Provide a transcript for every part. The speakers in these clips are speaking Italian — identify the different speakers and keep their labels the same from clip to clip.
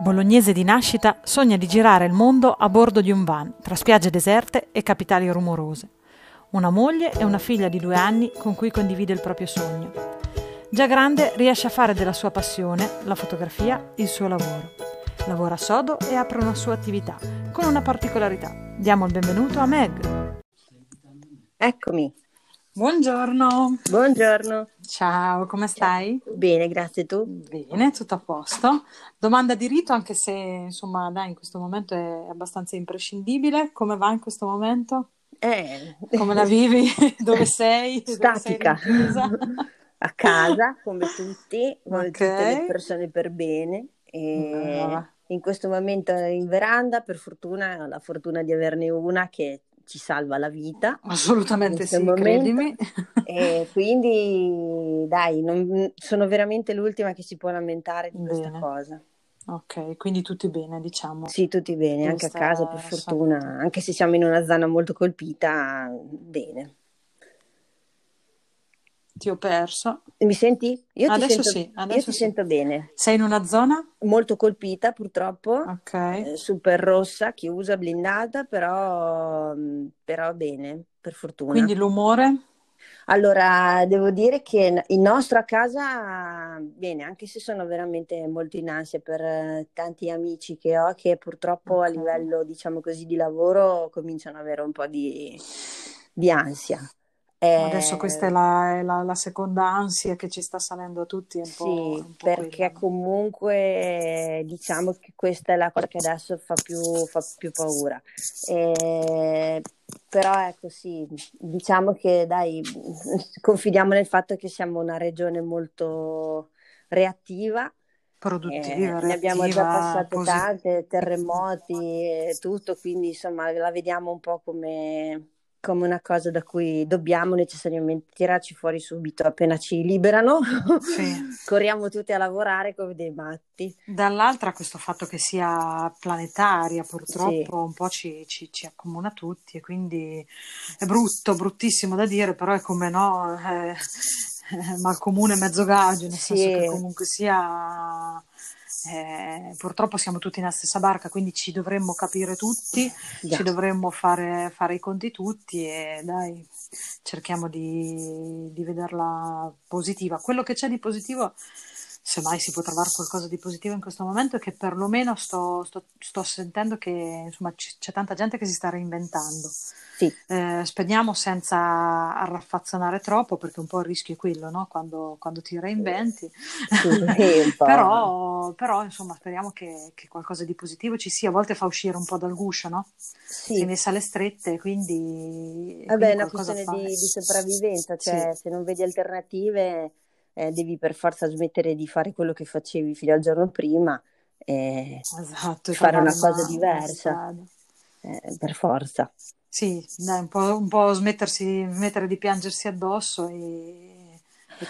Speaker 1: Bolognese di nascita, sogna di girare il mondo a bordo di un van, tra spiagge deserte e capitali rumorose. Una moglie e una figlia di due anni con cui condivide il proprio sogno. Già grande riesce a fare della sua passione, la fotografia, il suo lavoro. Lavora sodo e apre una sua attività, con una particolarità. Diamo il benvenuto a Meg.
Speaker 2: Eccomi.
Speaker 1: Buongiorno.
Speaker 2: Buongiorno.
Speaker 1: Ciao, come stai?
Speaker 2: Bene, grazie tu.
Speaker 1: Bene, tutto a posto. Domanda di rito, anche se insomma, dai, in questo momento è abbastanza imprescindibile. Come va in questo momento?
Speaker 2: Eh,
Speaker 1: Come la vivi? Dove sei? Dove sei
Speaker 2: statica. A casa, come tutti, come
Speaker 1: Ok.
Speaker 2: tutte le persone per bene. E
Speaker 1: Brava.
Speaker 2: in questo momento in veranda, per fortuna, ho la fortuna di averne una che ci salva la vita.
Speaker 1: Assolutamente sì, credimi.
Speaker 2: E quindi, dai, non- sono veramente l'ultima che si può lamentare di questa
Speaker 1: Bene.
Speaker 2: cosa.
Speaker 1: Ok, quindi tutti bene, diciamo.
Speaker 2: Sì, tutti bene, anche a
Speaker 1: Questa
Speaker 2: casa, per fortuna, anche se siamo in una zona molto colpita, bene.
Speaker 1: Ti ho perso.
Speaker 2: Mi senti? Io ti
Speaker 1: Adesso
Speaker 2: sento,
Speaker 1: sì,
Speaker 2: io
Speaker 1: adesso
Speaker 2: ti
Speaker 1: sì.
Speaker 2: sento bene.
Speaker 1: Sei in una zona?
Speaker 2: Molto colpita, purtroppo,
Speaker 1: Ok.
Speaker 2: eh, super rossa, chiusa, blindata, però, mh, però bene, per fortuna.
Speaker 1: Quindi l'umore?
Speaker 2: Allora, devo dire che il nostro a casa, bene, anche se sono veramente molto in ansia per eh, tanti amici che ho, che purtroppo a
Speaker 1: Ok.
Speaker 2: livello, diciamo così, di lavoro cominciano ad avere un po' di, di ansia.
Speaker 1: Adesso questa è
Speaker 2: Eh,
Speaker 1: la, è la- la seconda ansia che ci sta salendo a tutti,
Speaker 2: Sì,
Speaker 1: un po'
Speaker 2: perché
Speaker 1: quella,
Speaker 2: comunque diciamo che questa è la cosa che adesso fa più, fa più paura. Eh, però ecco sì, diciamo che dai, confidiamo nel fatto che siamo una regione molto reattiva.
Speaker 1: Produttiva,
Speaker 2: Eh, ne abbiamo già passate
Speaker 1: posi-
Speaker 2: tante, terremoti e tutto, quindi insomma la vediamo un po' come, come una cosa da cui dobbiamo necessariamente tirarci fuori subito appena ci liberano.
Speaker 1: Sì.
Speaker 2: Corriamo tutti a lavorare come dei matti.
Speaker 1: Dall'altra questo fatto che sia planetaria
Speaker 2: Sì,
Speaker 1: purtroppo un po' ci, ci- ci accomuna tutti e quindi è brutto, bruttissimo da dire, però è come no, eh, eh, mal comune mezzo gaggio, nel senso che
Speaker 2: sì,
Speaker 1: comunque sia, eh, purtroppo siamo tutti nella stessa barca, quindi ci dovremmo capire tutti, ci
Speaker 2: già.
Speaker 1: dovremmo fare, fare i conti tutti e dai, cerchiamo di, di vederla positiva. Quello che c'è di positivo se mai si può trovare qualcosa di positivo in questo momento, è che perlomeno sto, sto- sto sentendo che insomma, c- c'è tanta gente che si sta reinventando.
Speaker 2: Sì,
Speaker 1: Eh, speriamo senza arraffazzonare troppo, perché un po' il rischio è quello, no? Quando, quando ti reinventi.
Speaker 2: sì, po'.
Speaker 1: Però, però, insomma, speriamo che, che qualcosa di positivo ci sia. A volte fa uscire un po' dal guscio, no? Si è
Speaker 2: Sì,
Speaker 1: messa alle strette, quindi,
Speaker 2: vabbè, è
Speaker 1: quindi
Speaker 2: una
Speaker 1: qualcosa
Speaker 2: questione di, di sopravvivenza,
Speaker 1: Sì,
Speaker 2: cioè se non vedi alternative eh, devi per forza smettere di fare quello che facevi fino al giorno prima e
Speaker 1: esatto,
Speaker 2: fare una cosa diversa, eh, per forza.
Speaker 1: Sì, dai, un po', un po' smettersi, smettere di piangersi addosso e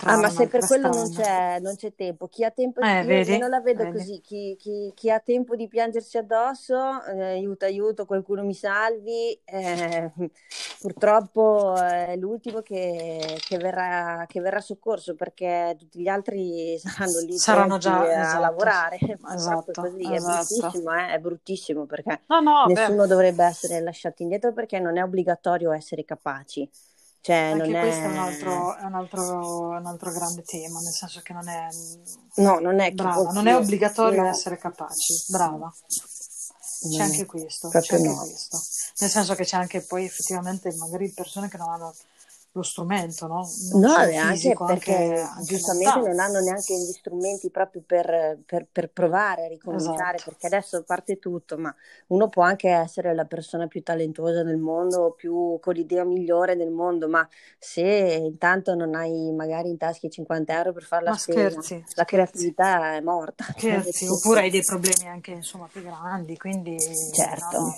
Speaker 2: Ah, ma se per quello non c'è, non c'è tempo, chi ha tempo,
Speaker 1: Eh,
Speaker 2: io, io
Speaker 1: vedi?
Speaker 2: non la vedo
Speaker 1: Vedi?
Speaker 2: così, chi, chi- chi ha tempo di piangersi addosso, eh, aiuto, aiuto, qualcuno mi salvi, eh, purtroppo è l'ultimo che, che verrà, che verrà soccorso perché tutti gli altri saranno lì
Speaker 1: Saranno già,
Speaker 2: a
Speaker 1: esatto,
Speaker 2: lavorare, è
Speaker 1: esatto,
Speaker 2: così, è
Speaker 1: esatto.
Speaker 2: bruttissimo, eh, è bruttissimo perché
Speaker 1: No, no, beh,
Speaker 2: nessuno dovrebbe essere lasciato indietro perché non è obbligatorio essere capaci, cioè non
Speaker 1: anche questo è un
Speaker 2: è...
Speaker 1: altro, è un altro, un altro grande tema, nel senso che non è,
Speaker 2: No, non è
Speaker 1: brava, non è obbligatorio
Speaker 2: no,
Speaker 1: essere capaci, brava. C'è
Speaker 2: non è
Speaker 1: anche questo, c'è anche
Speaker 2: no.
Speaker 1: questo. Nel senso che c'è anche poi effettivamente magari persone che non hanno lo strumento, no? Non
Speaker 2: No, e anche perché
Speaker 1: anche
Speaker 2: giustamente non hanno neanche gli strumenti proprio per, per- per provare a ricominciare,
Speaker 1: Esatto.
Speaker 2: perché adesso parte tutto, ma uno può anche essere la persona più talentuosa del mondo, più con l'idea migliore del mondo, ma se intanto non hai magari in tasca i 50 euro per fare la spesa,
Speaker 1: scherzi,
Speaker 2: la creatività è morta, cioè
Speaker 1: Scherzi, oppure hai dei problemi anche insomma più grandi, quindi
Speaker 2: Certo,
Speaker 1: no.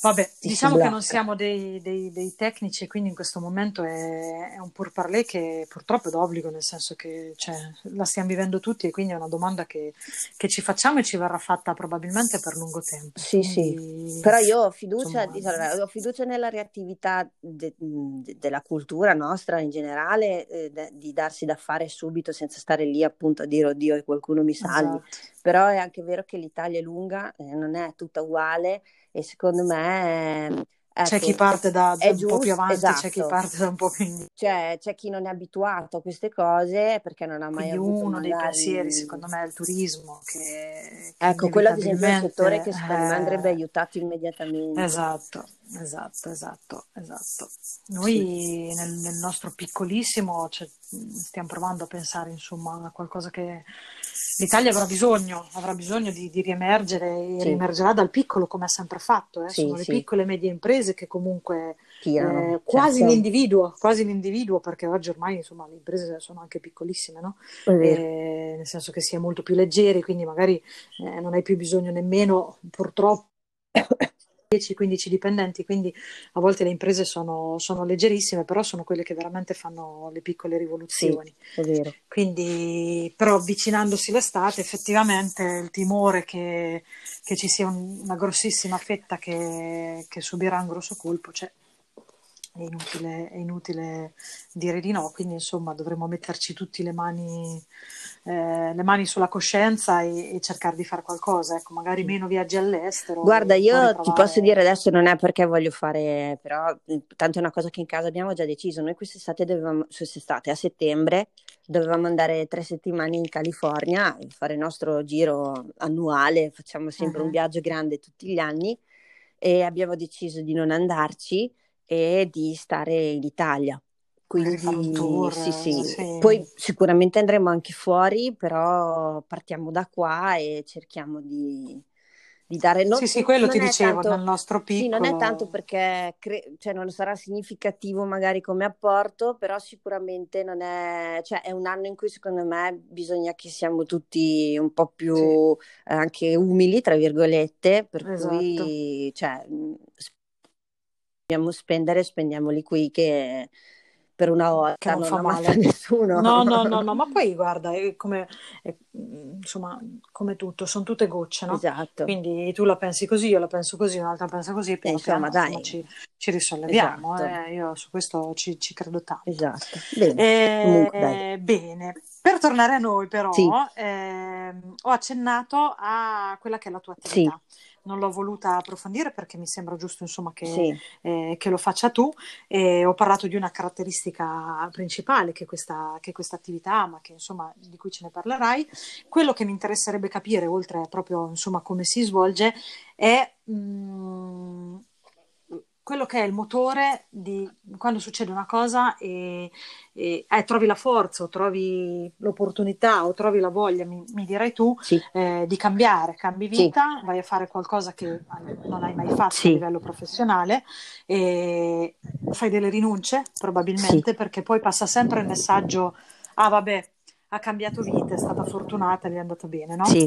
Speaker 1: Vabbè,
Speaker 2: si
Speaker 1: diciamo che non siamo dei, dei- dei tecnici e quindi in questo momento è, è un pourparlers che purtroppo è d'obbligo, nel senso che cioè, la stiamo vivendo tutti e quindi è una domanda che, che ci facciamo e ci verrà fatta probabilmente per lungo tempo.
Speaker 2: Sì, sì,
Speaker 1: Quindi,
Speaker 2: però io ho fiducia, allora, ho fiducia nella reattività de- de- della cultura nostra in generale, eh, de- di darsi da fare subito senza stare lì appunto a dire oddio che qualcuno mi salvi.
Speaker 1: esatto.
Speaker 2: però è anche vero che l'Italia è lunga, eh, non è tutta uguale e secondo me
Speaker 1: Ecco, c'è chi parte da, da un
Speaker 2: giusto,
Speaker 1: po' più avanti,
Speaker 2: esatto.
Speaker 1: c'è chi parte da un po' più indietro.
Speaker 2: Cioè, c'è chi non è abituato a queste cose perché non ha mai
Speaker 1: Quindi
Speaker 2: avuto
Speaker 1: uno
Speaker 2: magari...
Speaker 1: dei pensieri, secondo me, è il turismo. Che,
Speaker 2: che ecco, quello ad esempio è un settore che secondo me andrebbe aiutato immediatamente.
Speaker 1: Esatto, esatto, esatto, esatto. Noi sì. nel, nel, nostro piccolissimo cioè, stiamo provando a pensare insomma a qualcosa che l'Italia avrà bisogno, avrà bisogno di, di riemergere e sì. riemergerà dal piccolo come ha sempre fatto. Eh? Sì, Sono le piccole e medie imprese che comunque
Speaker 2: Tirano,
Speaker 1: eh, quasi certo. l'individuo, quasi l'individuo, perché oggi ormai insomma le imprese sono anche piccolissime, no? eh, nel senso che si è molto più leggeri, quindi magari eh, non hai più bisogno nemmeno purtroppo 10-15 dipendenti, quindi a volte le imprese sono, sono, leggerissime, però sono quelle che veramente fanno le piccole rivoluzioni.
Speaker 2: Sì.
Speaker 1: Quindi, però avvicinandosi l'estate, effettivamente il timore che, che ci sia un, una grossissima fetta che, che subirà un grosso colpo c'è. È inutile, è inutile, dire di no, quindi insomma dovremmo metterci tutti le mani eh, le mani sulla coscienza e, e, cercare di fare qualcosa, ecco, magari meno viaggi all'estero.
Speaker 2: Guarda, io ti posso dire adesso non è perché voglio fare, però tanto è una cosa che in casa abbiamo già deciso, noi quest'estate dovevamo, quest'estate a settembre dovevamo andare tre settimane in California, fare il nostro giro annuale, facciamo sempre uh-huh. un viaggio grande tutti gli anni e abbiamo deciso di non andarci e di stare in Italia. Quindi
Speaker 1: tour,
Speaker 2: sì, sì.
Speaker 1: sì.
Speaker 2: Poi sicuramente andremo anche fuori, però partiamo da qua e cerchiamo di, di dare...
Speaker 1: Non, sì, sì, quello ti dicevo, tanto, nel nostro piccolo...
Speaker 2: Sì, non è tanto perché cre... cioè, non sarà significativo magari come apporto, però sicuramente non è... Cioè, è un anno in cui secondo me bisogna che siamo tutti un po' più sì. eh, anche umili, tra virgolette, per esatto. cui cioè, dobbiamo spendere, spendiamoli qui che per una volta
Speaker 1: non,
Speaker 2: non
Speaker 1: fa male
Speaker 2: a nessuno.
Speaker 1: No, no, no, no, ma poi guarda, è come, è, insomma, come tutto, sono tutte gocce, no?
Speaker 2: Esatto.
Speaker 1: Quindi tu la pensi così, io la penso così, un'altra pensa così, e poi insomma, dai. Insomma, ci, ci, risolleviamo. Esatto. Eh, io su questo ci, ci credo tanto.
Speaker 2: Esatto. Bene.
Speaker 1: Eh,
Speaker 2: Comunque,
Speaker 1: bene. Per tornare a noi, però,
Speaker 2: sì.
Speaker 1: eh, ho accennato a quella che è la tua attività.
Speaker 2: Sì
Speaker 1: non l'ho voluta approfondire perché mi sembra giusto insomma, che,
Speaker 2: sì.
Speaker 1: eh, che, lo faccia tu. E ho parlato di una caratteristica principale che questa, che questa attività, ma che, insomma, di cui ce ne parlerai. Quello che mi interesserebbe capire, oltre a proprio insomma, come si svolge, è mh, mm, quello che è il motore di quando succede una cosa e, e eh, trovi la forza o trovi l'opportunità o trovi la voglia, mi, mi direi tu,
Speaker 2: sì.
Speaker 1: eh, di cambiare, cambi vita, sì. vai a fare qualcosa che non hai mai fatto sì. a livello professionale e fai delle rinunce probabilmente perché poi passa sempre il messaggio, ah vabbè, ha cambiato vita, è stata fortunata, gli è andata bene, no?
Speaker 2: Sì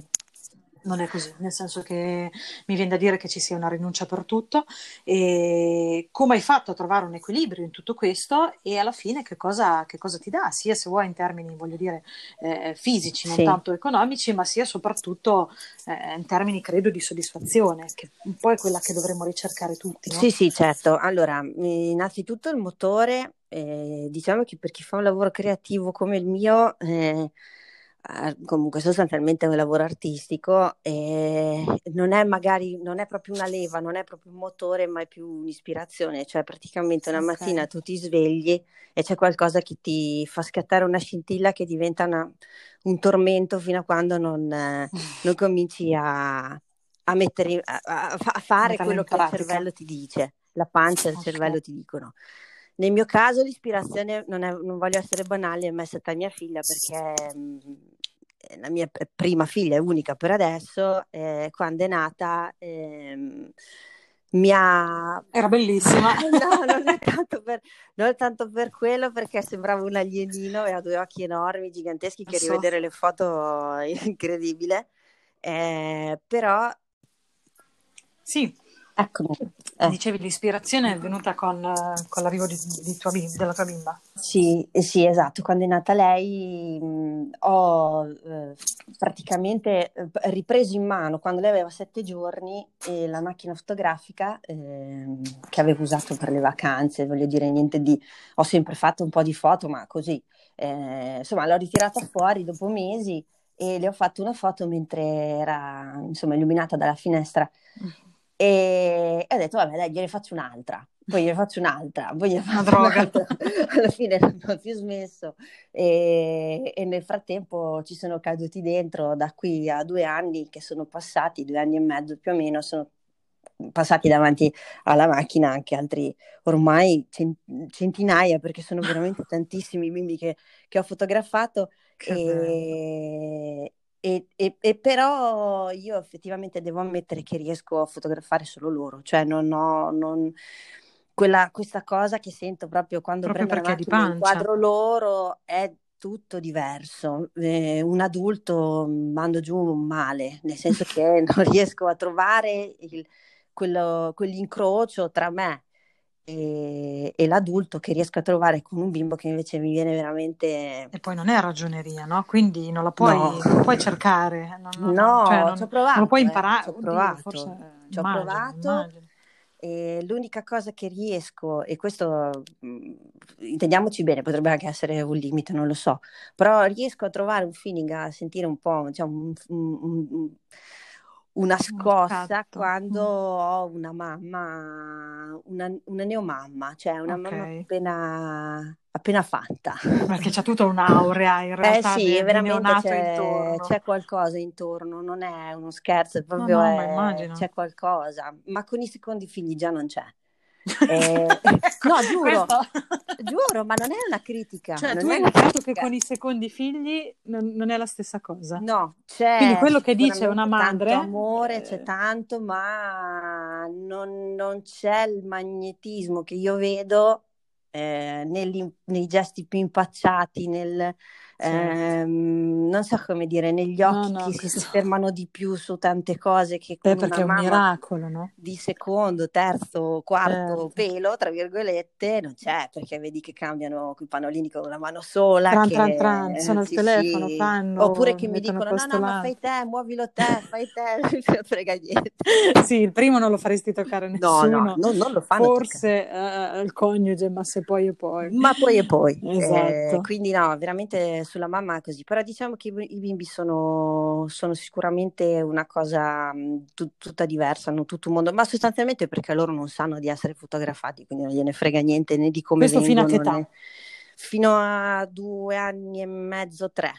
Speaker 1: non è così, nel senso che mi viene da dire che ci sia una rinuncia per tutto e come hai fatto a trovare un equilibrio in tutto questo e alla fine che cosa, che cosa ti dà, sia se vuoi in termini, voglio dire, eh, fisici, non
Speaker 2: sì.
Speaker 1: tanto economici, ma sia soprattutto eh, in termini, credo, di soddisfazione, che un po' è quella che dovremmo ricercare tutti. No?
Speaker 2: Sì, sì, certo. Allora, innanzitutto il motore, eh, diciamo che per chi fa un lavoro creativo come il mio, eh, comunque sostanzialmente è un lavoro artistico e non è magari non è proprio una leva, non è proprio un motore, ma è più un'ispirazione, cioè praticamente una okay. mattina tu ti svegli e c'è qualcosa che ti fa scattare una scintilla che diventa una, un tormento fino a quando non, non cominci a, a, mettere, a, a fare quello che il cervello ti dice, la pancia e il cervello ti dicono. Nel mio caso l'ispirazione non, è, non voglio essere banale, è stata mia figlia perché mh, la mia prima figlia è unica per adesso, eh, quando è nata eh, mi ha...
Speaker 1: Era bellissima.
Speaker 2: no, non è, tanto per, non è tanto per quello perché sembrava un alienino, aveva due occhi enormi, giganteschi, che so. rivedere le foto è incredibile. Eh, però...
Speaker 1: Sì,
Speaker 2: Eccomi.
Speaker 1: Eh. Dicevi l'ispirazione è venuta con, con l'arrivo di, di tua della tua bimba?
Speaker 2: Sì, sì, esatto. Quando è nata lei mh, ho eh, praticamente eh, ripreso in mano, quando lei aveva sette giorni, eh, la macchina fotografica ehm, che avevo usato per le vacanze, voglio dire niente di... Ho sempre fatto un po' di foto, ma così. Eh, insomma, l'ho ritirata fuori dopo mesi e le ho fatto una foto mentre era insomma illuminata dalla finestra e, e ho detto vabbè dai gliene faccio un'altra poi gliene faccio un'altra, poi gliene faccio un'altra. Alla fine non ho più smesso. E, e, nel frattempo ci sono caduti dentro da qui a due anni che sono passati, due anni e mezzo più o meno, sono passati davanti alla macchina anche altri ormai centinaia perché sono veramente tantissimi i bimbi che, che ho fotografato. E, e, e, e, però io effettivamente devo ammettere che riesco a fotografare solo loro, cioè non ho non, quella, questa cosa che sento proprio quando proprio prendo il quadro loro è tutto diverso. Eh, un adulto mando giù male, nel senso che non riesco a trovare il, quello, quell'incrocio tra me e, e, l'adulto che riesco a trovare con un bimbo che invece mi viene veramente...
Speaker 1: E poi non è ragioneria, no? Quindi non la puoi, no. non puoi cercare. Non,
Speaker 2: no, cioè non, ci ho provato. Non
Speaker 1: lo puoi imparare. Eh,
Speaker 2: ci ho provato. Oddio, forse, ci ho immagino, provato. Immagino. E l'unica cosa che riesco, e questo mh, intendiamoci bene, potrebbe anche essere un limite, non lo so, però riesco a trovare un feeling, a sentire un po', diciamo, un, un, un una scossa Scatto. quando ho una mamma, una, una neomamma, cioè una okay. mamma appena, appena fatta.
Speaker 1: Perché c'è tutta un'aurea in realtà.
Speaker 2: Eh sì, di, veramente c'è, c'è, qualcosa intorno, non è uno scherzo, è proprio no, no, è, c'è qualcosa, ma con i secondi figli già non c'è. Eh, no, giuro, giuro, ma non è una critica.
Speaker 1: Cioè, tu hai notato che con i secondi figli non, non, è la stessa cosa?
Speaker 2: No, c'è.
Speaker 1: Quindi quello che dice una madre.
Speaker 2: C'è amore, eh... c'è tanto, ma non, non, c'è il magnetismo che io vedo eh, negli, nei gesti più impacciati, nel, ehm, non so come dire, negli occhi no, no, che questo... si fermano di più su tante cose che
Speaker 1: Beh, perché è un miracolo, no?
Speaker 2: Di secondo, terzo, quarto certo. pelo, tra virgolette, non c'è, perché vedi che cambiano i pannolini con una mano sola.
Speaker 1: Tran,
Speaker 2: che,
Speaker 1: tran, tran, sono sì, al telefono, sì. fanno.
Speaker 2: Oppure che mi dicono, no, no, ma fai te, muovilo te, fai te, non frega niente.
Speaker 1: sì, il primo non lo faresti toccare nessuno.
Speaker 2: No, no, no non lo fanno
Speaker 1: Forse uh, il coniuge, ma se poi e poi.
Speaker 2: Ma poi e poi.
Speaker 1: Esatto.
Speaker 2: Eh, quindi no, veramente sulla mamma così, però diciamo che i bimbi sono, sono sicuramente una cosa t- tutta diversa, hanno tutto un mondo, ma sostanzialmente perché loro non sanno di essere fotografati, quindi non gliene frega niente né di come
Speaker 1: Questo
Speaker 2: vengono.
Speaker 1: fino a che età?
Speaker 2: Né... Fino a due anni e mezzo, tre.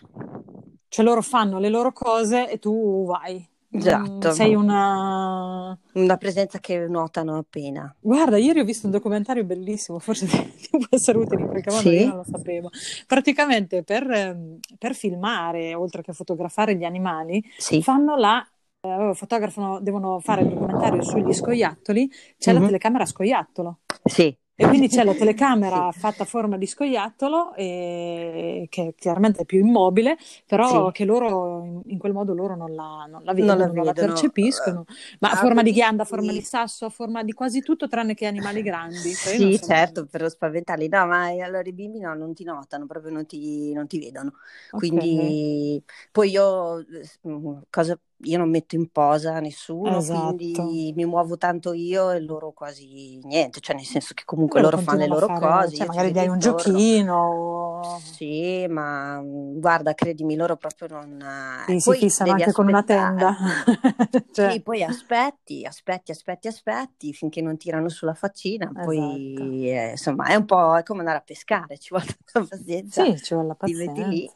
Speaker 1: Cioè loro fanno le loro cose e tu vai.
Speaker 2: Esatto.
Speaker 1: Sei una...
Speaker 2: una presenza che notano appena.
Speaker 1: Guarda, ieri ho visto un documentario bellissimo, forse ti può essere utile in qualche modo, sì? io non lo sapevo. Praticamente per, ehm, per filmare, oltre che fotografare gli animali, sì. fanno la eh, fotografano, devono fare il documentario sugli scoiattoli, c'è mm-hmm. la telecamera a scoiattolo.
Speaker 2: Sì.
Speaker 1: E quindi c'è la telecamera sì. fatta a forma di scoiattolo, e, che chiaramente è più immobile, però sì. che loro in, quel modo loro non la, non la vedono, non la, non la percepiscono. Ma a forma di ghianda, a forma di sasso, a forma di quasi tutto tranne che animali grandi.
Speaker 2: Sì, certo, per spaventarli. No, ma allora i bimbi no, non ti notano, proprio non ti, non ti vedono. Quindi okay. poi io mm, cosa io non metto in posa nessuno, esatto. quindi mi muovo tanto io e loro quasi niente, cioè nel senso che comunque loro, loro fanno le loro fare, cose.
Speaker 1: Cioè magari dai un giochino.
Speaker 2: Sì, ma guarda, credimi, loro proprio non...
Speaker 1: Sì, si fissano anche aspettare. con una tenda.
Speaker 2: cioè. Sì, poi aspetti, aspetti, aspetti, aspetti finché non tirano sulla faccina, esatto. poi eh, insomma è un po' è come andare a pescare, ci vuole la pazienza.
Speaker 1: Sì, ci vuole la pazienza. Ti metti lì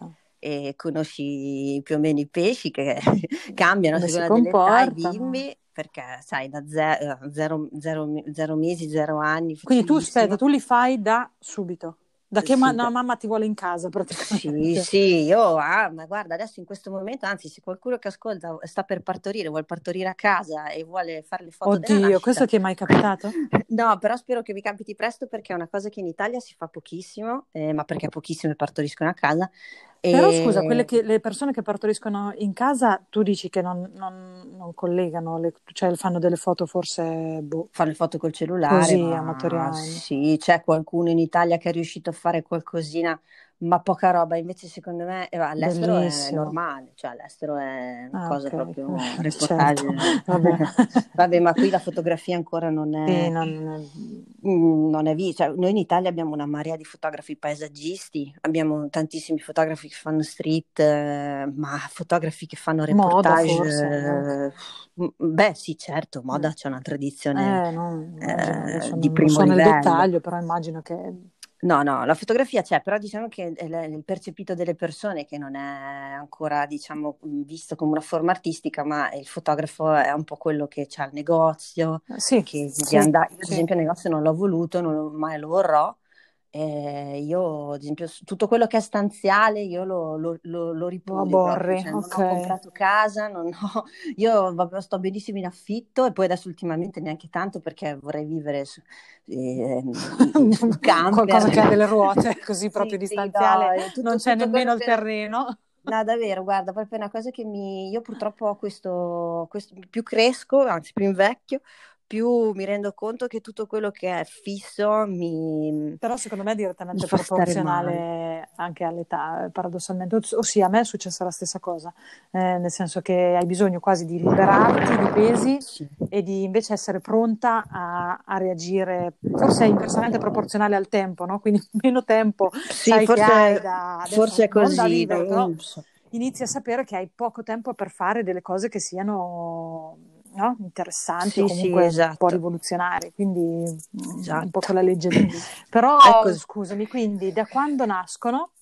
Speaker 2: e conosci più o meno i pesci che cambiano a seconda dell'età, i bimbi, perché sai, da zero, zero, zero, zero mesi, zero anni.
Speaker 1: Quindi tu aspetta, tu li fai da subito? Da che sì, ma- no, mamma ti vuole in casa praticamente.
Speaker 2: Sì, sì, io, ah, ma guarda, adesso in questo momento, anzi, se qualcuno che ascolta sta per partorire, vuole partorire a casa e vuole fare le foto
Speaker 1: Oddio, questo ti è mai capitato?
Speaker 2: no, però spero che vi capiti presto perché è una cosa che in Italia si fa pochissimo, eh, ma perché pochissime partoriscono a casa
Speaker 1: però scusa, quelle che, le persone che partoriscono in casa, tu dici che non, non, non collegano, le, cioè fanno delle foto forse... Boh,
Speaker 2: fanno le foto col cellulare.
Speaker 1: Così, amatoriali.
Speaker 2: Sì, c'è qualcuno in Italia che è riuscito a fare qualcosina, ma poca roba. Invece, secondo me, eh, all'estero
Speaker 1: Bellissimo.
Speaker 2: è normale, cioè all'estero è una
Speaker 1: Ah,
Speaker 2: cosa
Speaker 1: ok.
Speaker 2: proprio un
Speaker 1: Eh,
Speaker 2: reportage.
Speaker 1: certo. Vabbè.
Speaker 2: Vabbè, ma qui la fotografia ancora non
Speaker 1: Sì,
Speaker 2: è,
Speaker 1: non-
Speaker 2: mm, non è vista. Cioè, noi in Italia abbiamo una marea di fotografi paesaggisti, abbiamo tantissimi fotografi che fanno street, eh, ma fotografi che fanno
Speaker 1: Moda,
Speaker 2: reportage.
Speaker 1: forse,
Speaker 2: eh, mm, beh, sì, certo, moda c'è una tradizione
Speaker 1: Eh, no,
Speaker 2: eh,
Speaker 1: immagino,
Speaker 2: di
Speaker 1: non, non
Speaker 2: primo
Speaker 1: so nel
Speaker 2: livello.
Speaker 1: dettaglio, però immagino che...
Speaker 2: No, no, la fotografia c'è, però diciamo che il, il percepito delle persone che non è ancora, diciamo, visto come una forma artistica, ma il fotografo è un po' quello che c'ha il negozio,
Speaker 1: Sì,
Speaker 2: che
Speaker 1: sì,
Speaker 2: andare, io ad esempio il negozio non l'ho voluto, non mai lo vorrò, eh, io ad esempio tutto quello che è stanziale io lo, lo, lo, lo proprio,
Speaker 1: aborri,
Speaker 2: cioè non ho comprato casa, non ho, io vabbè, sto benissimo in affitto e poi adesso ultimamente neanche tanto perché vorrei vivere su, eh, sul
Speaker 1: Qualcosa che ha delle ruote, così proprio
Speaker 2: Sì, sì,
Speaker 1: distanziale,
Speaker 2: no, eh, tutto,
Speaker 1: non c'è nemmeno il
Speaker 2: che...
Speaker 1: terreno.
Speaker 2: No, davvero, guarda, proprio è una cosa che mi... Io purtroppo ho questo, questo... Più cresco, anzi più invecchio, più mi rendo conto che tutto quello che è fisso mi,
Speaker 1: Però secondo me è direttamente proporzionale anche all'età, paradossalmente. Os- Ossia, a me è successa la stessa cosa, eh, nel senso che hai bisogno quasi di liberarti di pesi
Speaker 2: Sì.
Speaker 1: e di invece essere pronta a, a reagire, forse è inversamente proporzionale al tempo, no? Quindi meno tempo
Speaker 2: Sì, forse,
Speaker 1: da, adesso
Speaker 2: forse è
Speaker 1: da
Speaker 2: così, non so.
Speaker 1: inizi a sapere che hai poco tempo per fare delle cose che siano, no? interessanti
Speaker 2: Sì, sì,
Speaker 1: comunque un po'
Speaker 2: esatto,
Speaker 1: rivoluzionarie, quindi mm, un po'
Speaker 2: esatto.
Speaker 1: quella legge lì. Però
Speaker 2: così.
Speaker 1: scusami, quindi da quando nascono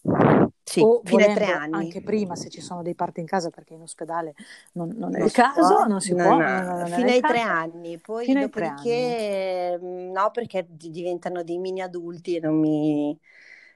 Speaker 2: Sì,
Speaker 1: o
Speaker 2: fino ai tre anni.
Speaker 1: anche prima se ci sono dei parti in casa perché in ospedale non, non è il caso,
Speaker 2: può,
Speaker 1: non si
Speaker 2: no,
Speaker 1: può,
Speaker 2: no,
Speaker 1: non, non è
Speaker 2: fino ai tre anni, poi
Speaker 1: fino tre anni.
Speaker 2: dopodiché mm, no, perché di- diventano dei mini adulti e non mi...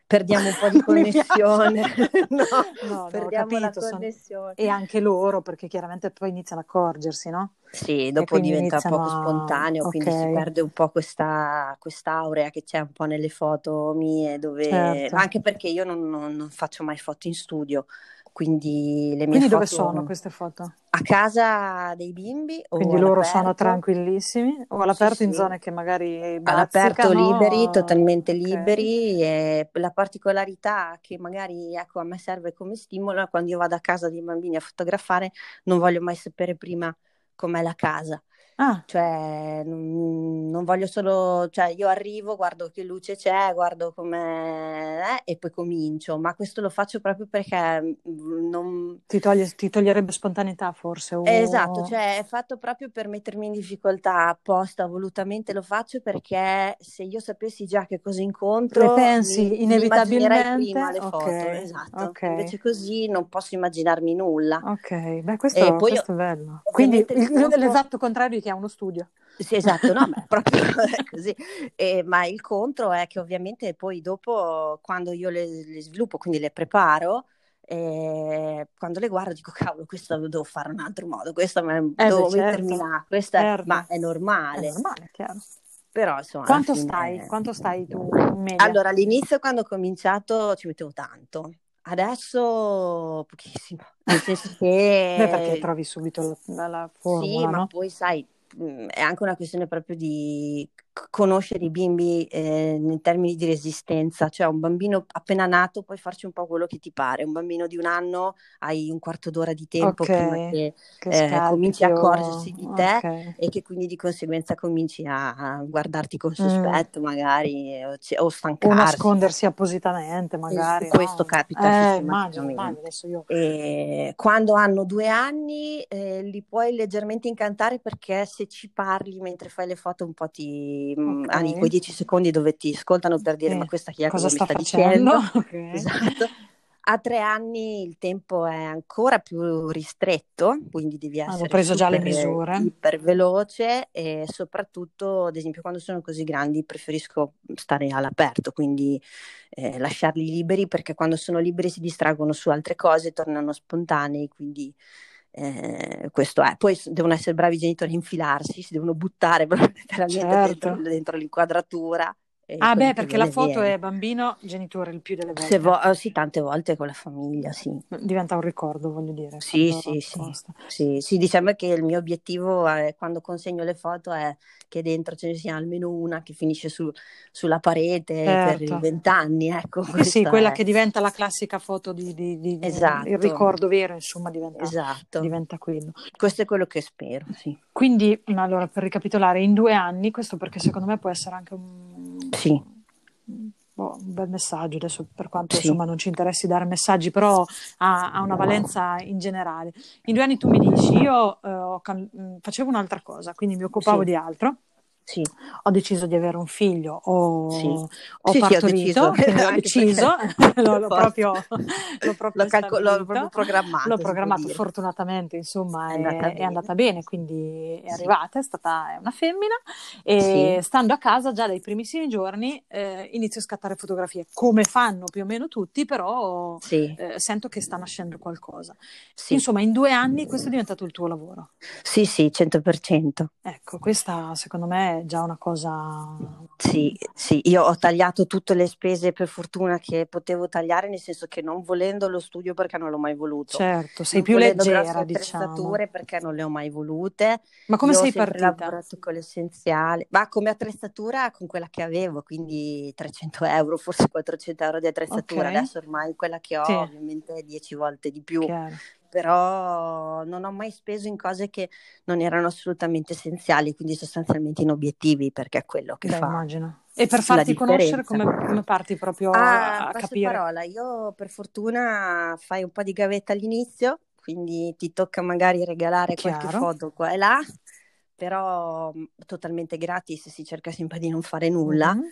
Speaker 2: perdiamo un po' di connessione, no,
Speaker 1: No, no,
Speaker 2: perdiamo la
Speaker 1: capito, son-
Speaker 2: connessione.
Speaker 1: e anche loro perché chiaramente poi iniziano a accorgersi, no?
Speaker 2: Sì, dopo diventa poco
Speaker 1: a...
Speaker 2: spontaneo, quindi si perde un po' questa quest'aurea che c'è un po' nelle foto mie, dove
Speaker 1: certo.
Speaker 2: anche perché io non, non- non faccio mai foto in studio, quindi le mie
Speaker 1: Quindi dove sono
Speaker 2: foto
Speaker 1: queste foto?
Speaker 2: a casa dei bimbi o
Speaker 1: Quindi loro sono tranquillissimi o
Speaker 2: Sì,
Speaker 1: all'aperto in
Speaker 2: sì.
Speaker 1: zone che magari
Speaker 2: All'aperto liberi, totalmente
Speaker 1: Ok.
Speaker 2: liberi e la particolarità che magari ecco, a me serve come stimolo quando io vado a casa dei bambini a fotografare, non voglio mai sapere prima com'è la casa.
Speaker 1: Ah,
Speaker 2: Cioè, non, non voglio solo, cioè io arrivo, guardo che luce c'è, guardo come è e poi comincio, ma questo lo faccio proprio perché mm, non,
Speaker 1: ti toglie- ti toglierebbe spontaneità forse
Speaker 2: Esatto,
Speaker 1: o...
Speaker 2: cioè è fatto proprio per mettermi in difficoltà apposta, volutamente lo faccio perché se io sapessi già che cosa
Speaker 1: Le
Speaker 2: incontro,
Speaker 1: pensi
Speaker 2: mi, mi immaginerei prima
Speaker 1: inevitabilmente?
Speaker 2: le foto,
Speaker 1: Ok,
Speaker 2: esatto.
Speaker 1: ok,
Speaker 2: Invece così non posso immaginarmi nulla.
Speaker 1: ok. Beh, questo, questo è bello. Quindi
Speaker 2: il conto,
Speaker 1: l'esatto contrario di ha uno studio.
Speaker 2: sì, esatto, no, ma è proprio è così. E- ma il contro è che ovviamente poi dopo, quando io le, le sviluppo, quindi le preparo, eh, quando le guardo dico, cavolo, questo lo devo fare in un altro modo, questo me-
Speaker 1: Eh
Speaker 2: devo
Speaker 1: certo,
Speaker 2: là, questa è, ma
Speaker 1: certo.
Speaker 2: è
Speaker 1: È
Speaker 2: normale.
Speaker 1: normale, chiaro.
Speaker 2: Però insomma,
Speaker 1: Quanto stai? Quanto stai tu?
Speaker 2: Allora, all'inizio quando ho cominciato ci mettevo tanto, adesso pochissimo, nel senso
Speaker 1: Beh, perché
Speaker 2: che
Speaker 1: trovi subito la, la- la
Speaker 2: sì,
Speaker 1: formula,
Speaker 2: ma
Speaker 1: no?
Speaker 2: poi sai, è anche una questione proprio di conoscere i bimbi eh, in termini di resistenza, cioè un bambino appena nato puoi farci un po' quello che ti pare, un bambino di un anno hai un quarto d'ora di tempo prima
Speaker 1: Ok,
Speaker 2: che
Speaker 1: che
Speaker 2: eh, cominci a
Speaker 1: o...
Speaker 2: accorgersi di te
Speaker 1: Ok.
Speaker 2: e che quindi di conseguenza cominci a guardarti con
Speaker 1: Mm.
Speaker 2: sospetto magari o, o
Speaker 1: O
Speaker 2: stancarsi.
Speaker 1: nascondersi appositamente,
Speaker 2: E
Speaker 1: magari,
Speaker 2: questo
Speaker 1: no?
Speaker 2: capita
Speaker 1: Eh, immagino, immagino. io...
Speaker 2: E quando hanno due anni eh, li puoi leggermente incantare perché se ci parli mentre fai le foto un po' ti mh, hanno quei
Speaker 1: Ok,
Speaker 2: 10 secondi dove ti ascoltano per dire ma
Speaker 1: sì.
Speaker 2: questa chi è
Speaker 1: Cosa
Speaker 2: cosa mi
Speaker 1: sta
Speaker 2: sta dicendo?
Speaker 1: Ok.
Speaker 2: Esatto. A tre anni il tempo è ancora più ristretto, quindi devi
Speaker 1: Avevo
Speaker 2: essere
Speaker 1: preso già le
Speaker 2: super,
Speaker 1: misure.
Speaker 2: iper veloce e soprattutto, ad esempio, quando sono così grandi preferisco stare all'aperto, quindi eh, lasciarli liberi perché quando sono liberi si distraggono su altre cose, tornano spontanei, quindi eh, questo è. Poi devono essere bravi i genitori a infilarsi, si devono buttare proprio letteralmente dentro,
Speaker 1: Certo.
Speaker 2: dentro l'inquadratura
Speaker 1: ah beh, perché la foto viene. è bambino, genitore il più delle volte.
Speaker 2: Vo- oh, sì, tante volte con la famiglia, sì.
Speaker 1: Diventa un ricordo, voglio dire.
Speaker 2: Sì, sì, sì. sì, sì. Diciamo che il mio obiettivo è, quando consegno le foto è che dentro ce ne sia almeno una che finisce su, sulla parete certo. per i vent'anni, ecco.
Speaker 1: Eh sì, quella è... che diventa la classica foto di, di, di esatto. il ricordo vero, insomma, diventa, esatto. diventa quello.
Speaker 2: Questo è quello che spero, sì.
Speaker 1: Quindi, allora, per ricapitolare, in due anni, questo perché secondo me può essere anche un,
Speaker 2: sì.
Speaker 1: un bel messaggio, adesso per quanto sì. insomma non ci interessi dare messaggi, però ha, ha, una valenza in generale. In due anni tu mi dici, io eh, cam- facevo un'altra cosa, quindi mi occupavo sì. di altro
Speaker 2: sì.
Speaker 1: ho deciso di avere un figlio, ho, sì. ho sì, partorito, sì, ho deciso, l'ho, l'ho, proprio, l'ho, proprio
Speaker 2: calco- l'ho proprio programmato.
Speaker 1: L'ho programmato, fortunatamente insomma è, è, andata, è andata, bene, quindi è arrivata, è stata è una femmina e stando a casa già dai primissimi giorni eh, inizio a scattare fotografie, come fanno più o meno tutti, però eh, sento che sta nascendo qualcosa. Insomma, in due anni questo è diventato il tuo lavoro.
Speaker 2: Sì, sì, 100%.
Speaker 1: Ecco, questa secondo me già una cosa...
Speaker 2: Sì, sì, io ho tagliato tutte le spese per fortuna che potevo tagliare, nel senso che non volendo lo studio perché non l'ho mai voluto.
Speaker 1: Certo, sei non più leggera,
Speaker 2: diciamo. perché non le ho mai volute.
Speaker 1: Ma come io sei partita?
Speaker 2: Ho lavorato con l'essenziale, ma come attrezzatura con quella che avevo, quindi 300 euro, forse 400 euro di attrezzatura. Okay. Adesso ormai quella che ho sì. ovviamente è 10 volte di più. Chiaro però non ho mai speso in cose che non erano assolutamente essenziali, quindi sostanzialmente in obiettivi, perché è quello che Beh, fa.
Speaker 1: Immagino. E per farti conoscere come, come, parti proprio ah, a capire?
Speaker 2: parola, io per fortuna fai un po' di gavetta all'inizio, quindi ti tocca magari regalare Chiaro. qualche foto qua e là, però totalmente gratis, si cerca sempre di non fare nulla. Mm-hmm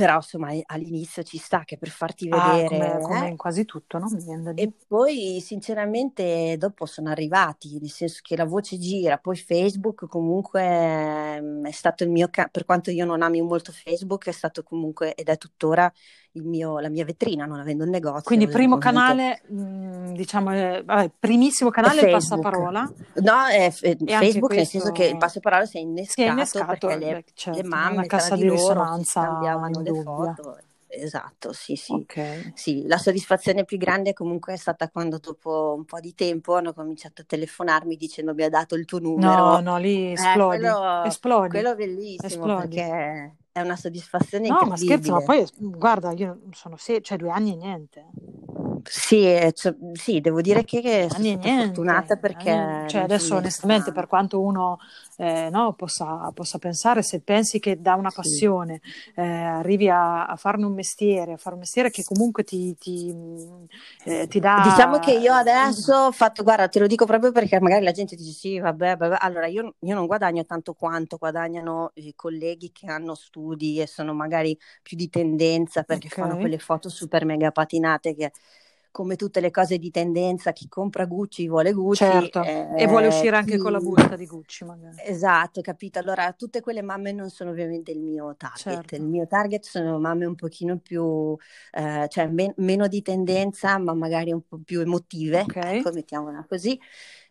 Speaker 2: però insomma all'inizio ci sta che per farti ah, vedere
Speaker 1: ah, come, come in quasi tutto no?
Speaker 2: e poi sinceramente dopo sono arrivati nel senso che la voce gira poi Facebook comunque ehm, è stato il mio ca- per quanto io non ami molto Facebook è stato comunque ed è tuttora mio, la mia vetrina, non avendo un negozio.
Speaker 1: Quindi primo canale, mh, mm, diciamo, eh, vabbè, primissimo canale è il passaparola.
Speaker 2: No, è, è Facebook, nel senso che il passaparola si è innescato, si è innescato perché le, certo, le mamme cassa di, di risonanza scambiavano le foto. Esatto, sì, sì. Okay. sì. La soddisfazione più grande comunque è stata quando dopo un po' di tempo hanno cominciato a telefonarmi dicendo mi ha dato il tuo numero.
Speaker 1: No, no, lì esplodi.
Speaker 2: Eh, quello,
Speaker 1: esplodi.
Speaker 2: quello bellissimo esplodi. perché è una soddisfazione no, incredibile.
Speaker 1: No, ma scherzo, ma poi guarda, io sono se- cioè due anni e niente.
Speaker 2: Sì, cioè, sì, devo dire che sono stata fortunata perché...
Speaker 1: Cioè adesso onestamente per quanto uno eh, no, possa, possa, pensare, se pensi che da una passione sì. eh, arrivi a, a, farne un mestiere, a fare un mestiere che comunque ti, ti, eh, ti, dà...
Speaker 2: Diciamo che io adesso ho fatto, guarda, te lo dico proprio perché magari la gente dice sì, vabbè, vabbè. allora io, io non guadagno tanto quanto guadagnano i colleghi che hanno studi e sono magari più di tendenza perché okay. fanno quelle foto super mega patinate che come tutte le cose di tendenza, chi compra Gucci vuole Gucci.
Speaker 1: Certo. Eh, e vuole uscire anche chi... con la busta di Gucci magari.
Speaker 2: Esatto, capito. Allora, tutte quelle mamme non sono ovviamente il mio target. Certo. Il mio target sono mamme un pochino più, eh, cioè men- meno di tendenza, ma magari un po' più emotive, okay. ecco, mettiamola così,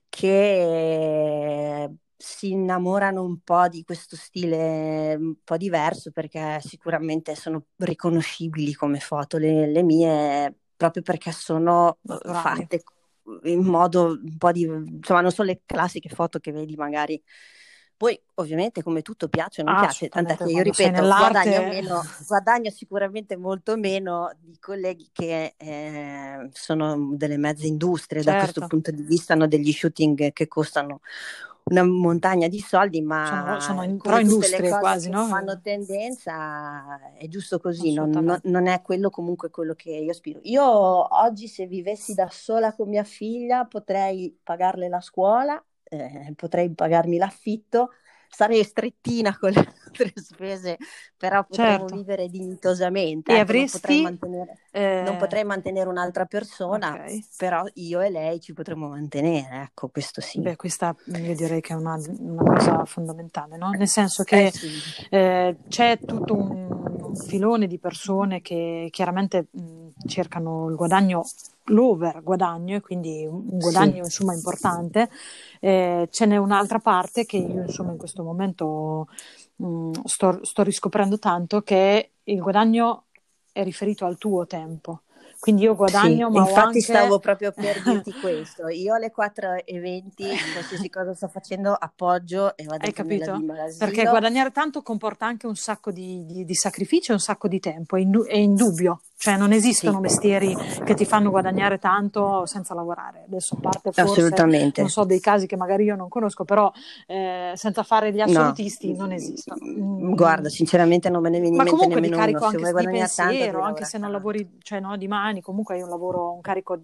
Speaker 2: che si innamorano un po' di questo stile un po' diverso perché sicuramente sono riconoscibili come foto le, le mie proprio perché sono Naturali. fatte in modo un po' di... insomma non sono le classiche foto che vedi magari. Poi ovviamente come tutto piace o non ah, piace, tant'è che io ripeto, guadagno, meno, guadagno, sicuramente molto meno di colleghi che eh, sono delle mezze industrie, certo. da questo certo. punto di vista hanno degli shooting che costano una montagna di soldi, ma
Speaker 1: sono, sono in, però industrie quasi, no?
Speaker 2: fanno tendenza, è giusto così, non, non, non, è quello comunque quello che io aspiro. Io oggi se vivessi da sola con mia figlia potrei pagarle la scuola, eh, potrei pagarmi l'affitto, sarei strettina con le altre spese, però potremmo certo. vivere dignitosamente.
Speaker 1: E ecco, avresti...
Speaker 2: Non potrei, mantenere, eh... non potrei mantenere un'altra persona, okay. però io e lei ci potremmo mantenere, ecco, questo sì.
Speaker 1: Beh, questa io direi che è una, una cosa fondamentale, no? Nel senso che eh, sì. eh, c'è tutto un filone di persone che chiaramente mh, cercano il guadagno, l'over guadagno e quindi un guadagno sì. insomma importante. Eh, ce n'è un'altra parte che io insomma in questo momento mh, sto, sto riscoprendo tanto che il guadagno è riferito al tuo tempo. Quindi io guadagno,
Speaker 2: sì,
Speaker 1: ma
Speaker 2: infatti
Speaker 1: anche...
Speaker 2: stavo proprio per dirti questo. Io alle 4.20, qualsiasi cosa sto facendo, appoggio e vado
Speaker 1: Hai capito? Perché guadagnare tanto comporta anche un sacco di, di, di sacrificio e un sacco di tempo, è, in, è indubbio. Cioè non esistono sì. mestieri che ti fanno guadagnare tanto senza lavorare. Adesso a parte forse, non so, dei casi che magari io non conosco, però eh, senza fare gli assolutisti no. non esistono.
Speaker 2: Mm. Guarda, sinceramente non me ne viene in mente nemmeno
Speaker 1: carico
Speaker 2: uno.
Speaker 1: anche
Speaker 2: Se
Speaker 1: di pensiero, anche se non lavori cioè, no, di mani, comunque hai un lavoro, un carico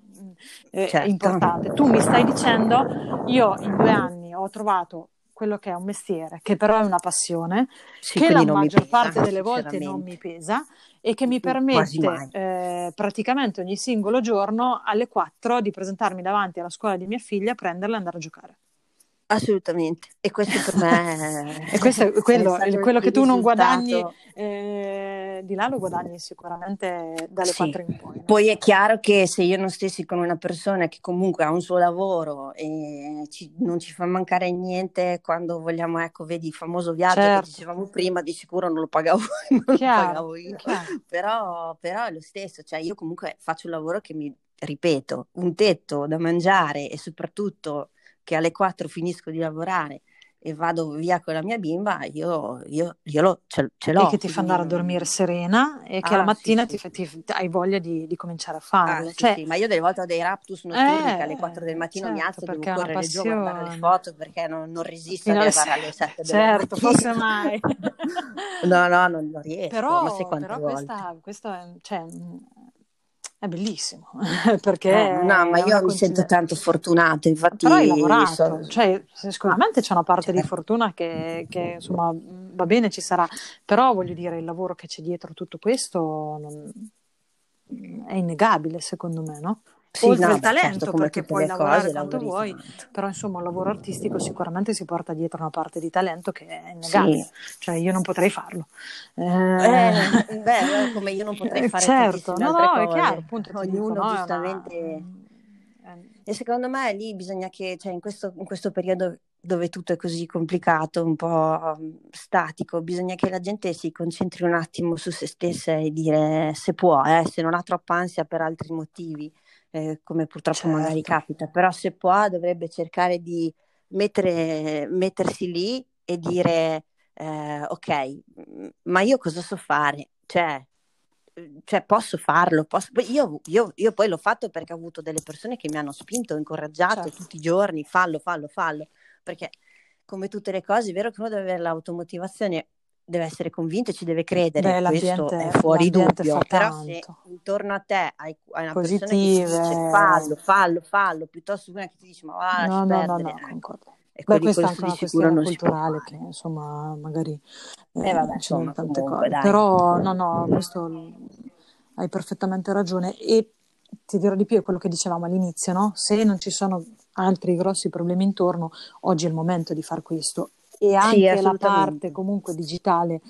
Speaker 1: eh,
Speaker 2: certo.
Speaker 1: importante. Tu mi stai dicendo, io in due anni ho trovato quello che è un mestiere, che però è una passione,
Speaker 2: sì,
Speaker 1: che la maggior
Speaker 2: pesa,
Speaker 1: parte delle volte non mi pesa e che mi permette eh, praticamente ogni singolo giorno alle 4 di presentarmi davanti alla scuola di mia figlia, prenderla e andare a giocare.
Speaker 2: Assolutamente, e questo per me
Speaker 1: e questo è quello, è quello che tu non guadagni eh, di là lo guadagni sicuramente dalle sì. 4 in poi. No?
Speaker 2: Poi è chiaro che se io non stessi con una persona che comunque ha un suo lavoro e ci, non ci fa mancare niente quando vogliamo, ecco, vedi il famoso viaggio certo. che dicevamo prima, di sicuro non lo pagavo, non chiaro, lo pagavo io, però, però è lo stesso, cioè io comunque faccio un lavoro che mi, ripeto, un tetto da mangiare e soprattutto che alle 4 finisco di lavorare e vado via con la mia bimba, io, io, io lo, ce, ce, l'ho.
Speaker 1: E che ti fa andare a dormire serena e che ah, la mattina sì, ti, sì. Ti, hai voglia di, di cominciare a farlo.
Speaker 2: Ah,
Speaker 1: cioè,
Speaker 2: sì, ma io delle volte ho dei raptus notturni eh, che alle 4 del mattino certo, mi alzo devo correre giù a guardare le foto perché non, non resisto ad arrivare alle 7 del
Speaker 1: Certo, forse mai.
Speaker 2: no, no, non, non riesco.
Speaker 1: Però, però questa, questa è, cioè, è bellissimo perché
Speaker 2: eh, no ma io mi sento tanto fortunata infatti
Speaker 1: però hai lavorato sono... cioè, sicuramente c'è una parte certo. di fortuna che, che, insomma va bene ci sarà però voglio dire il lavoro che c'è dietro tutto questo non... è innegabile secondo me no?
Speaker 2: Sì,
Speaker 1: oltre
Speaker 2: no,
Speaker 1: al talento,
Speaker 2: certo,
Speaker 1: perché puoi lavorare
Speaker 2: cose,
Speaker 1: quanto vuoi, tanto. però insomma un lavoro artistico sicuramente si porta dietro una parte di talento che è innegabile, sì. cioè io non potrei farlo.
Speaker 2: Eh... Eh, beh, come io non potrei fare
Speaker 1: certo, no, no,
Speaker 2: cose.
Speaker 1: è chiaro, appunto,
Speaker 2: ognuno
Speaker 1: dico, no,
Speaker 2: giustamente... Una... E secondo me lì bisogna che, cioè in questo, in questo periodo dove tutto è così complicato, un po' statico, bisogna che la gente si concentri un attimo su se stessa e dire se può, eh, se non ha troppa ansia per altri motivi eh, come purtroppo certo. magari capita, però se può dovrebbe cercare di mettere, mettersi lì e dire eh, ok, ma io cosa so fare? Cioè, cioè posso farlo, posso... Io, io, io, poi l'ho fatto perché ho avuto delle persone che mi hanno spinto, incoraggiato certo. tutti i giorni, fallo, fallo, fallo, perché come tutte le cose è vero che uno deve avere l'automotivazione deve essere convinto e ci deve credere, Beh, questo è fuori dubbio, però se intorno a te hai, hai una Positive. persona che ti dice fallo, fallo, fallo, piuttosto che una che ti dice ma va,
Speaker 1: no, no, no, no, concordo. E Beh, questa è anche una questione culturale che insomma magari
Speaker 2: eh, eh, vabbè, insomma,
Speaker 1: tante
Speaker 2: comunque,
Speaker 1: cose,
Speaker 2: dai.
Speaker 1: però no, no, questo hai perfettamente ragione e ti dirò di più è quello che dicevamo all'inizio, no? Se non ci sono altri grossi problemi intorno, oggi è il momento di far questo e anche sì, la parte comunque digitale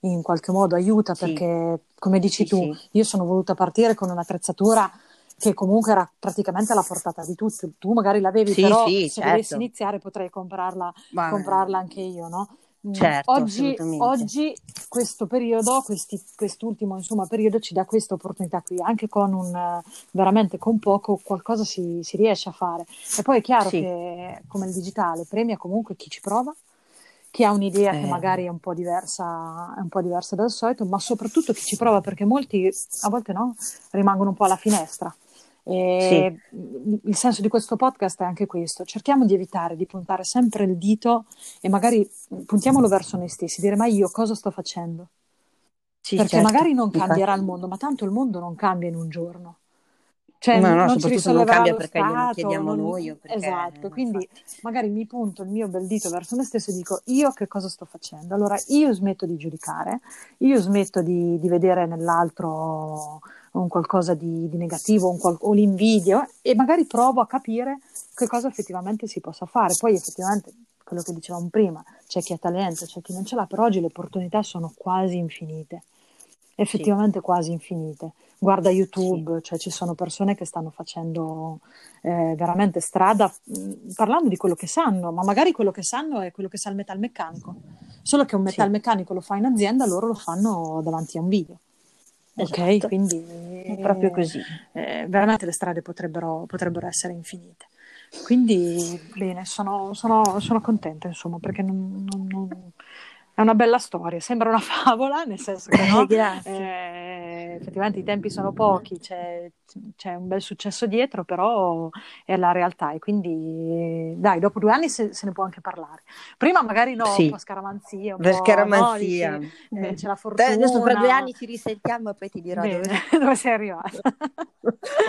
Speaker 1: in qualche modo aiuta sì. perché come dici sì, tu io sono voluta partire con un'attrezzatura che comunque era praticamente alla portata di tutti tu magari l'avevi però se certo. dovessi iniziare potrei comprarla, comprarla anche io no?
Speaker 2: Mm, certo,
Speaker 1: oggi, oggi, questo periodo, questi, quest'ultimo insomma, periodo ci dà questa opportunità qui, anche con un veramente con poco qualcosa si, si riesce a fare. E poi è chiaro che come il digitale premia comunque chi ci prova, chi ha un'idea eh. che magari è un, po diversa, è un po' diversa dal solito, ma soprattutto chi ci prova, perché molti a volte no, rimangono un po' alla finestra. E sì. Il senso di questo podcast è anche questo: cerchiamo di evitare di puntare sempre il dito e magari puntiamolo verso noi stessi, dire ma io cosa sto facendo? Sì, perché certo. magari non cambierà il mondo, ma tanto il mondo non cambia in un giorno. Cioè,
Speaker 2: no, no,
Speaker 1: non
Speaker 2: soprattutto non cambia perché stato, glielo chiediamo non... noi. Perché...
Speaker 1: Esatto, quindi magari mi punto il mio bel dito verso me stesso e dico io che cosa sto facendo? Allora io smetto di giudicare, io smetto di, di vedere nell'altro un qualcosa di, di negativo un qual- o l'invidio e magari provo a capire che cosa effettivamente si possa fare. Poi effettivamente quello che dicevamo prima, c'è chi ha talento, c'è chi non ce l'ha, però oggi le opportunità sono quasi infinite. Effettivamente sì. quasi infinite. Guarda YouTube, sì. cioè ci sono persone che stanno facendo eh, veramente strada mh, parlando di quello che sanno, ma magari quello che sanno è quello che sa il metalmeccanico. Solo che un metalmeccanico lo fa in azienda, loro lo fanno davanti a un video. Esatto. Ok, quindi
Speaker 2: è proprio così.
Speaker 1: Eh, veramente le strade potrebbero, potrebbero essere infinite. Quindi, bene, sono, sono, sono contenta, insomma, perché non, non, non, una bella storia. Sembra una favola, nel senso che no, eh, effettivamente i tempi sono pochi, c'è, c'è, un bel successo dietro, però è la realtà. E quindi, dai, dopo due anni se, se ne può anche parlare. Prima magari no, sì. un po' scaramanzia, un
Speaker 2: per po', scaramanzia.
Speaker 1: No, dici, eh, c'è la fortuna.
Speaker 2: Adesso fra due anni ci risentiamo e poi ti dirò dove...
Speaker 1: dove sei arrivata.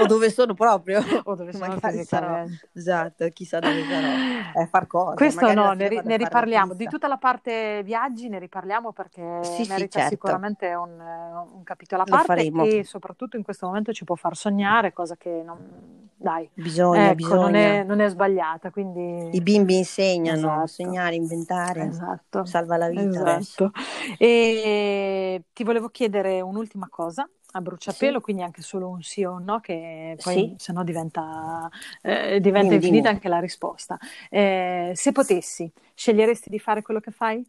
Speaker 2: o dove sono proprio.
Speaker 1: O dove sono magari sarò.
Speaker 2: Esatto, chissà dove sarò. Eh, far cosa.
Speaker 1: Questo no, ne, ne riparliamo. Di tutta la parte viaggi ne riparliamo perché sì, merita sì, certo. sicuramente un, un, capitolo a parte e soprattutto in questo momento ci può far sognare, cosa che non... Dai,
Speaker 2: bisogna, ecco, bisogna.
Speaker 1: Non, è, non è sbagliata. Quindi...
Speaker 2: I bimbi insegnano, esatto. sognare, inventare, esatto. salva la vita.
Speaker 1: Esatto. E ti volevo chiedere un'ultima cosa a bruciapelo, sì. quindi anche solo un sì o un no, che poi sì. se no diventa, eh, diventa dimmi, infinita dimmi. anche la risposta. Eh, se potessi, sceglieresti di fare quello che fai?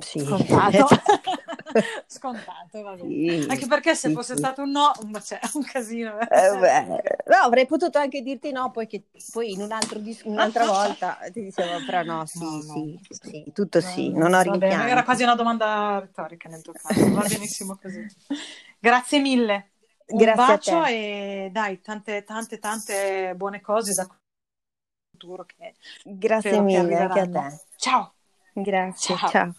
Speaker 2: Sì.
Speaker 1: Scontato. Scontato, va bene. Sì, anche perché se sì, fosse stato un no, un, cioè, un casino.
Speaker 2: Eh, no, avrei potuto anche dirti no, poi, che, poi in un altro dis- un'altra volta ti dicevo, però no, sì, no, no. sì, tutto sì, non ho rimpianti.
Speaker 1: Era quasi una domanda retorica nel tuo caso, va benissimo così. Grazie mille. Un
Speaker 2: Grazie
Speaker 1: bacio e dai, tante, tante, tante buone cose da futuro che
Speaker 2: Grazie mille, anche a te.
Speaker 1: Ciao.
Speaker 2: Grazie, ciao. ciao.